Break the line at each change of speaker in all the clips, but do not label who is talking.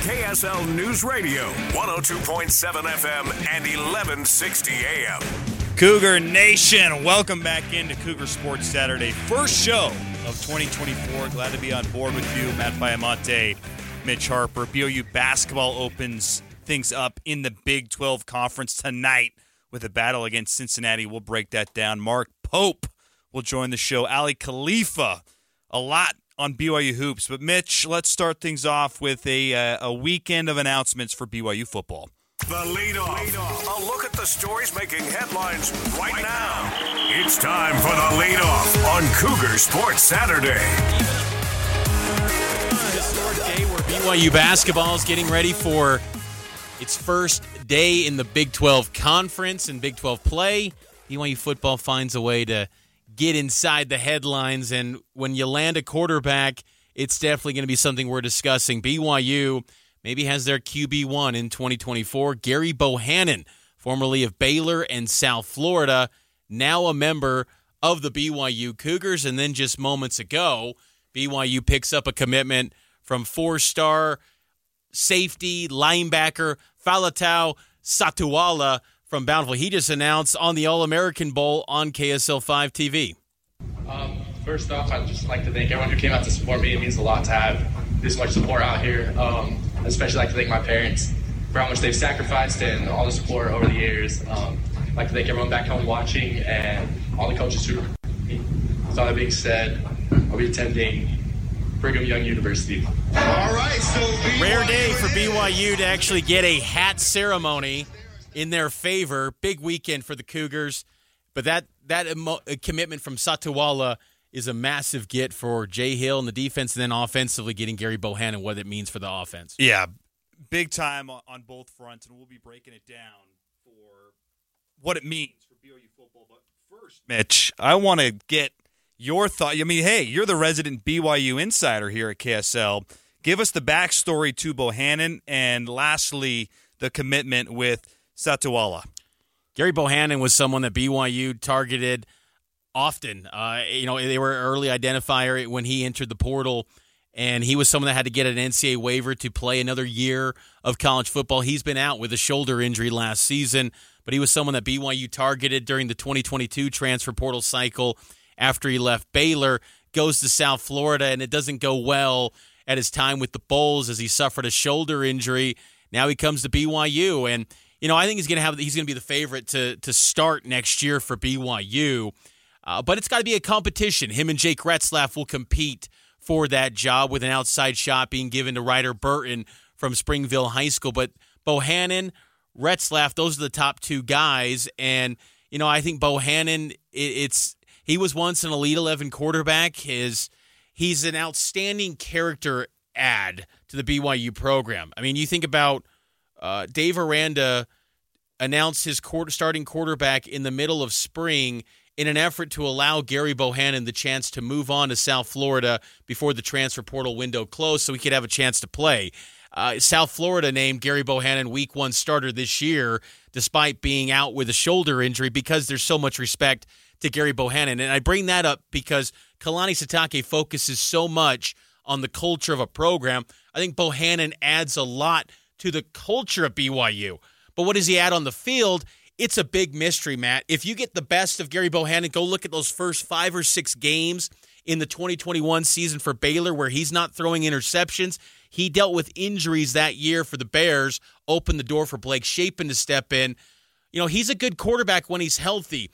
KSL News Radio, 102.7 FM and 1160 AM.
Cougar Nation, welcome back into Cougar Sports Saturday, first show of 2024. Glad to be on board with you, Matt Baiamonte, Mitch Harper. BYU basketball opens things up in the Big 12 Conference tonight with a battle against Cincinnati. We'll break that down. Mark Pope will join the show. Aly Khalifa, a lot on BYU hoops. But Mitch, let's start things off with a uh, a weekend of announcements for BYU football.
The leadoff. leadoff. A look at the stories making headlines right now. It's time for the leadoff on Cougar Sports Saturday.
Historic day where BYU basketball is getting ready for its first day in the Big 12 conference and Big 12 play. BYU football finds a way to get inside the headlines. And when you land a quarterback, it's definitely going to be something we're discussing. BYU maybe has their QB1 in 2024. Gerry Bohanon, formerly of Baylor and South Florida, now a member of the BYU Cougars. And then just moments ago, BYU picks up a commitment from four star safety linebacker Faletau Satuala from Bountiful. He just announced on the All American Bowl on KSL 5 TV.
Um, first off, I'd just like to thank everyone who came out to support me. It means a lot to have this much support out here. Um, especially like to thank my parents for how much they've sacrificed and all the support over the years. Um, I'd like to thank everyone back home watching and all the coaches who. With all that being said, I'll be attending Brigham Young University.
All right, so BYU
Rare day for BYU to actually get a hat ceremony in their favor. Big weekend for the Cougars, but that that emo- uh, commitment from Satuala is a massive get for Jay Hill and the defense, and then offensively getting Gerry Bohanon and what it means for the offense.
Yeah, big time on both fronts, and we'll be breaking it down for what it means for BYU football. But first, Mitch, I want to get your thought. I mean, hey, you're the resident BYU insider here at KSL. Give us the backstory to Bohanon, and lastly, the commitment with Satuala.
Gerry Bohanon was someone that BYU targeted often. Uh, you know, they were early identifier when he entered the portal, and he was someone that had to get an NCAA waiver to play another year of college football. He's been out with a shoulder injury last season, but he was someone that BYU targeted during the 2022 transfer portal cycle after he left Baylor, goes to South Florida, and it doesn't go well at his time with the Bulls as he suffered a shoulder injury. Now he comes to BYU, and you know I think he's going to have he's going to be the favorite to to start next year for BYU. Uh, but it's got to be a competition. Him and Jake Retzlaff will compete for that job with an outside shot being given to Ryder Burton from Springville High School. But Bohanon, Retzlaff, those are the top two guys. And, you know, I think Bohanon, it, it's he was once an Elite 11 quarterback. His, he's an outstanding character add to the BYU program. I mean, you think about uh, Dave Aranda announced his starting quarterback in the middle of spring – in an effort to allow Gerry Bohanon the chance to move on to South Florida before the transfer portal window closed so he could have a chance to play. Uh, South Florida named Gerry Bohanon week one starter this year, despite being out with a shoulder injury, because there's so much respect to Gerry Bohanon. And I bring that up because Kalani Sitake focuses so much on the culture of a program. I think Bohanon adds a lot to the culture of BYU. But what does he add on the field? it's a big mystery, Matt. If you get the best of Gerry Bohanon, go look at those first five or six games in the 2021 season for Baylor where he's not throwing interceptions. He dealt with injuries that year for the Bears, opened the door for Blake Shapen to step in. You know, he's a good quarterback when he's healthy.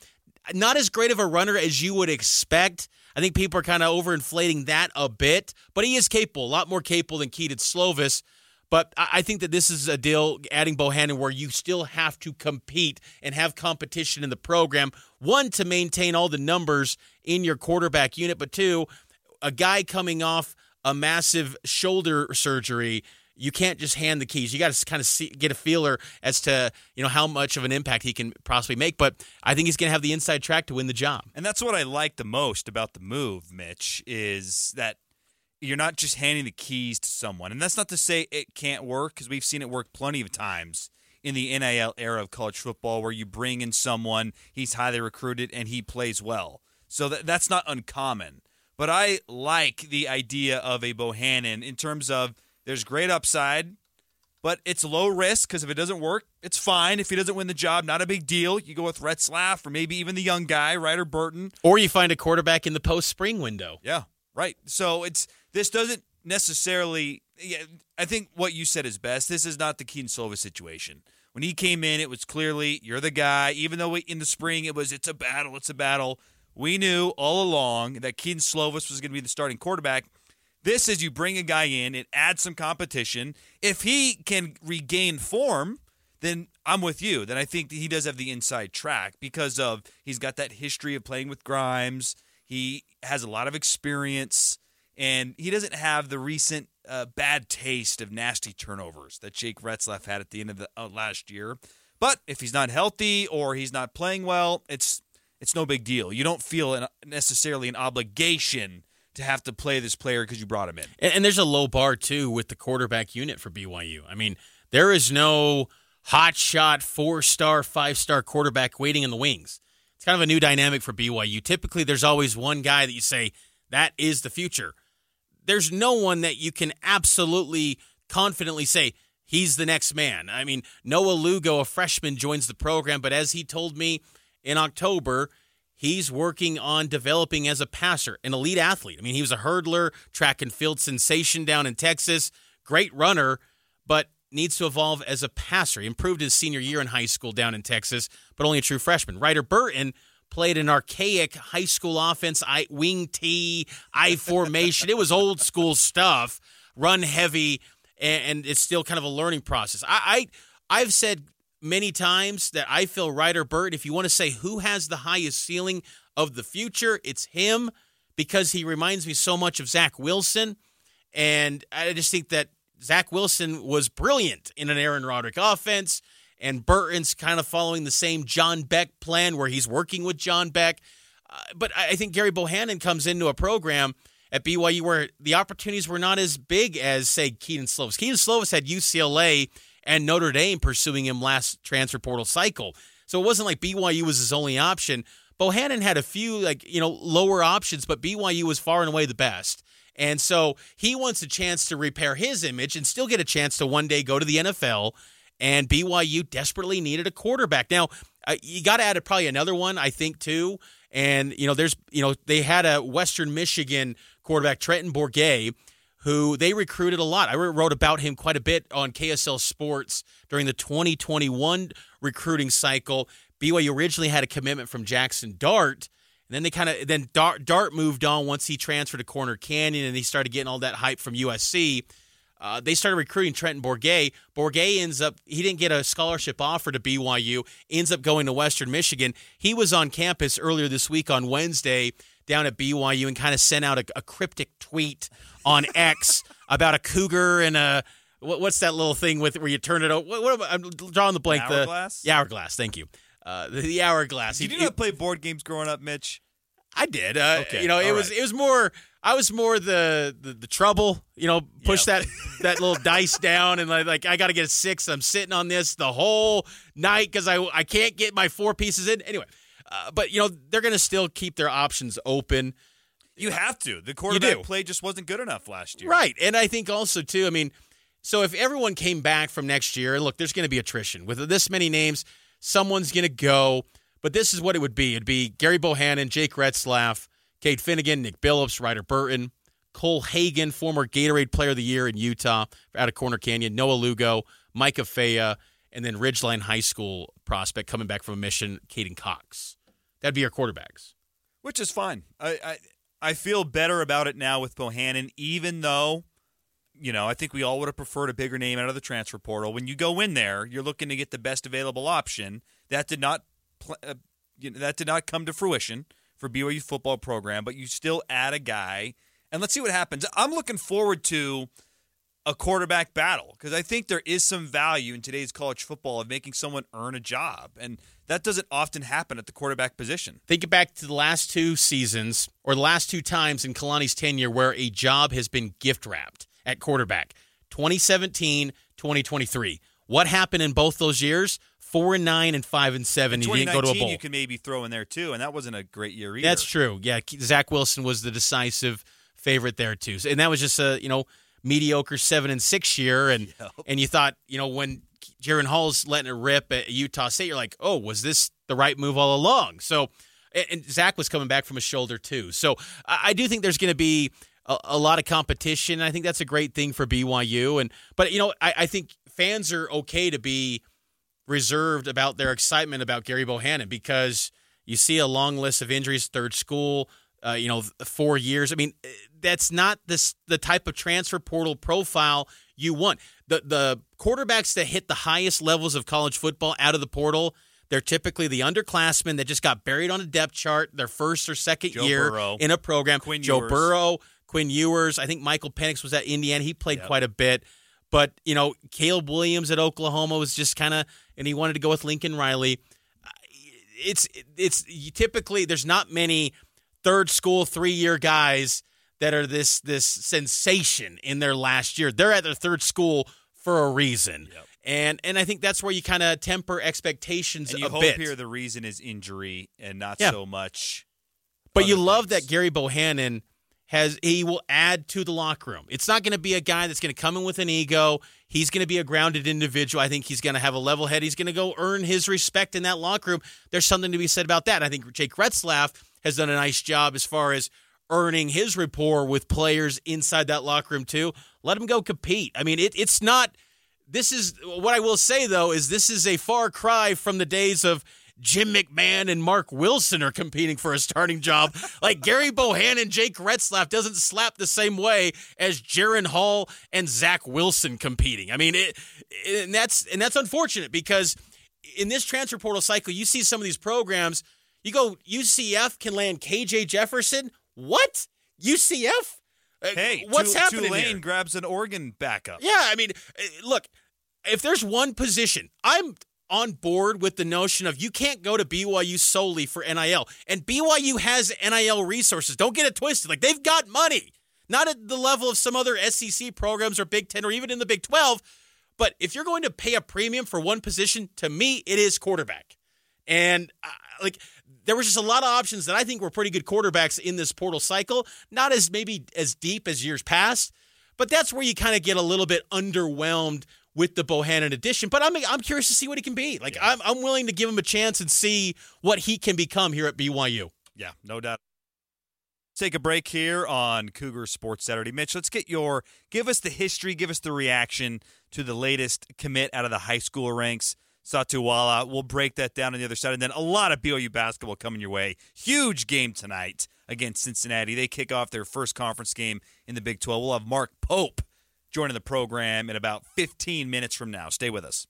Not as great of a runner as you would expect. I think people are kind of overinflating that a bit, but he is capable, a lot more capable than Kedon Slovis. But I think that this is a deal adding Bohanon where you still have to compete and have competition in the program. One, to maintain all the numbers in your quarterback unit, but two, a guy coming off a massive shoulder surgery. you can't just hand the keys. You got to kind of see, get a feeler as to you know how much of an impact he can possibly make. But I think he's going to have the inside track to win the job.
And that's what I like the most about the move, Mitch, is that you're not just handing the keys to someone. And that's not to say it can't work because we've seen it work plenty of times in the NIL era of college football where you bring in someone, he's highly recruited, and he plays well. So that, that's not uncommon. But I like the idea of a Bohanon in terms of there's great upside, but it's low risk because if it doesn't work, it's fine. If he doesn't win the job, not a big deal. You go with Retzlaff or maybe even the young guy, Ryder Burton.
Or you find a quarterback in the post spring window.
Yeah, right. So it's this doesn't necessarily. Yeah, I think what you said is best. This is not the Kedon Slovis situation. When he came in, it was clearly you're the guy. Even though in the spring it was it's a battle, it's a battle. We knew all along that Kedon Slovis was going to be the starting quarterback. This is you bring a guy in, it adds some competition. If he can regain form, then I'm with you. Then I think he does have the inside track because of he's got that history of playing with Grimes. He has a lot of experience, and he doesn't have the recent uh, bad taste of nasty turnovers that Jake Retzlaff had at the end of the uh, last year. But if he's not healthy or he's not playing well, it's it's no big deal. You don't feel an, necessarily an obligation to have to play this player because you brought him in.
And, and, there's a low bar too with the quarterback unit for BYU. I mean, there is no hot shot four star, five star quarterback waiting in the wings. It's kind of a new dynamic for BYU. Typically, there's always one guy that you say that is the future. There's no one that you can absolutely confidently say he's the next man. I mean, Noah Lugo, a freshman, joins the program, but as he told me in October, he's working on developing as a passer, an elite athlete. I mean, he was a hurdler, track and field sensation down in Texas, great runner, but needs to evolve as a passer. He improved his senior year in high school down in Texas, but only a true freshman. Ryder Burton played an archaic high school offense, I, wing T, I formation. it was old school stuff, run heavy, and, and, it's still kind of a learning process. I, I I've said many times that I feel Ryder Bird, if you want to say who has the highest ceiling of the future, it's him because he reminds me so much of Zach Wilson. And I just think that Zach Wilson was brilliant in an Aaron Roderick offense, and Burton's kind of following the same John Beck plan where he's working with John Beck. Uh, but I think Gerry Bohanon comes into a program at BYU where the opportunities were not as big as, say, Kedon Slovis. Kedon Slovis had UCLA and Notre Dame pursuing him last transfer portal cycle. So it wasn't like BYU was his only option. Bohanon had a few like you know lower options, but BYU was far and away the best. And so he wants a chance to repair his image and still get a chance to one day go to the NFL. And BYU desperately needed a quarterback. Now uh, you got to add probably another one, I think, too. And you know, there's you know they had a Western Michigan quarterback, Trenton Bourguet, who they recruited a lot. I wrote about him quite a bit on KSL Sports during the 2021 recruiting cycle. BYU originally had a commitment from Jackson Dart, and then they kind of then Dart, Dart moved on once he transferred to Corner Canyon, and he started getting all that hype from USC. Uh, they started recruiting Trenton Bourguet. Bourguet ends up, he didn't get a scholarship offer to BYU, ends up going to Western Michigan. He was on campus earlier this week on Wednesday down at BYU and kind of sent out a, a cryptic tweet on X about a cougar and a what, what's that little thing with where you turn it over? What, what I'm drawing the blank.
The hourglass.
The hourglass. Thank you. Uh, the, the, hourglass.
Did you not play board games growing up, Mitch?
I did. Uh, okay. You know, it All was right. it was more. I was more the the, the trouble. You know, push yep. that that little dice down and like, like I got to get a six. I'm sitting on this the whole night because I I can't get my four pieces in. Anyway, uh, but you know they're going to still keep their options open.
You have to. The quarterback play just wasn't good enough last year.
Right. And I think also, too, I mean, so if everyone came back from next year, look, there's going to be attrition. With this many names, someone's going to go. But this is what it would be it'd be Gerry Bohanon, Jake Retzlaff, Cade Fennegan, Nick Billups, Ryder Burton, Cole Hagen, former Gatorade Player of the Year in Utah out of Corner Canyon, Noah Lugo, Micah Fea, and then Ridgeline High School prospect coming back from a mission, Caden Cox. That'd be your quarterbacks.
Which is fine. I, I I feel better about it now with Bohanon, even though, you know, I think we all would have preferred a bigger name out of the transfer portal. When you go in there, you're looking to get the best available option. That did not, uh, you know, that did not come to fruition for BYU football program, but you still add a guy, and let's see what happens. I'm looking forward to a quarterback battle because I think there is some value in today's college football of making someone earn a job, and that doesn't often happen at the quarterback position.
Think back to the last two seasons or the last two times in Kalani's tenure where a job has been gift wrapped at quarterback 2017, 2023. What happened in both those years? Four and nine and five and seven. You didn't go to a bowl.
You can maybe throw in there too, and that wasn't a great year either.
That's true. Yeah, Zach Wilson was the decisive favorite there too, and that was just a you know mediocre seven and six year, and yep. and you thought you know when Jaren Hall's letting it rip at Utah State, you're like, oh, was this the right move all along? So, and Zach was coming back from a shoulder too. So I do think there's going to be a, a, lot of competition. I think that's a great thing for BYU. And but you know, I, I think fans are okay to be reserved about their excitement about Gerry Bohanon because you see a long list of injuries, third school, uh, you know, four years. I mean, that's not this the type of transfer portal profile you want. The the quarterbacks that hit the highest levels of college football out of the portal, they're typically the underclassmen that just got buried on a depth chart their first or second
Joe
year
Burrow.
in a program.
Quinn
Joe
Ewers.
Burrow, Quinn Ewers. I think Michael Penix was at Indiana. He played
Yep.
quite a bit. But, you know, Caleb Williams at Oklahoma was just kind of, and he wanted to go with Lincoln Riley. It's, it's typically, there's not many third school, three year guys that are this, this sensation in their last year. They're at their third school for a reason.
Yep.
And, and I think that's where you kind of temper expectations
And you hope
bit.
here the reason is injury and not
Yeah.
so much.
But you
other
love
things.
that Gerry Bohanon has he will add to the locker room. It's not going to be a guy that's going to come in with an ego. He's going to be a grounded individual. I think he's going to have a level head. He's going to go earn his respect in that locker room. There's something to be said about that. I think Jake Retzlaff has done a nice job as far as earning his rapport with players inside that locker room too. Let him go compete. I mean, it, it's not. This is what I will say though is this is a far cry from the days of Jim McMahon and Marc Wilson are competing for a starting job. like Gerry Bohanon and Jake Retzlaff doesn't slap the same way as Jaren Hall and Zach Wilson competing. I mean, it, and that's and that's unfortunate because in this transfer portal cycle, you see some of these programs. You go UCF can land KJ Jefferson. What UCF? Uh,
Hey,
what's
Tul-
happening
Tulane
here?
grabs an Oregon backup.
Yeah, I mean, uh, look, if there's one position, I'm on board with the notion of you can't go to BYU solely for NIL. And BYU has NIL resources. Don't get it twisted. Like they've got money. Not at the level of some other SEC programs or Big 10 or even in the Big 12, but if you're going to pay a premium for one position, to me it is quarterback. And uh, like there was just a lot of options that I think were pretty good quarterbacks in this portal cycle, not as maybe as deep as years past, but that's where you kind of get a little bit underwhelmed with the Bohanon addition. But I'm I'm curious to see what he can be. Like I'm I'm willing to give him a chance and see what he can become here at BYU.
Yeah, no doubt. Take a break here on Cougar Sports Saturday. Mitch, let's get your give us the history, give us the reaction to the latest commit out of the high school ranks. Satuala. We'll break that down on the other side. And then a lot of BYU basketball coming your way. Huge game tonight against Cincinnati. They kick off their first conference game in the Big 12. We'll have Mark Pope joining the program in about 15 minutes from now. Stay with us.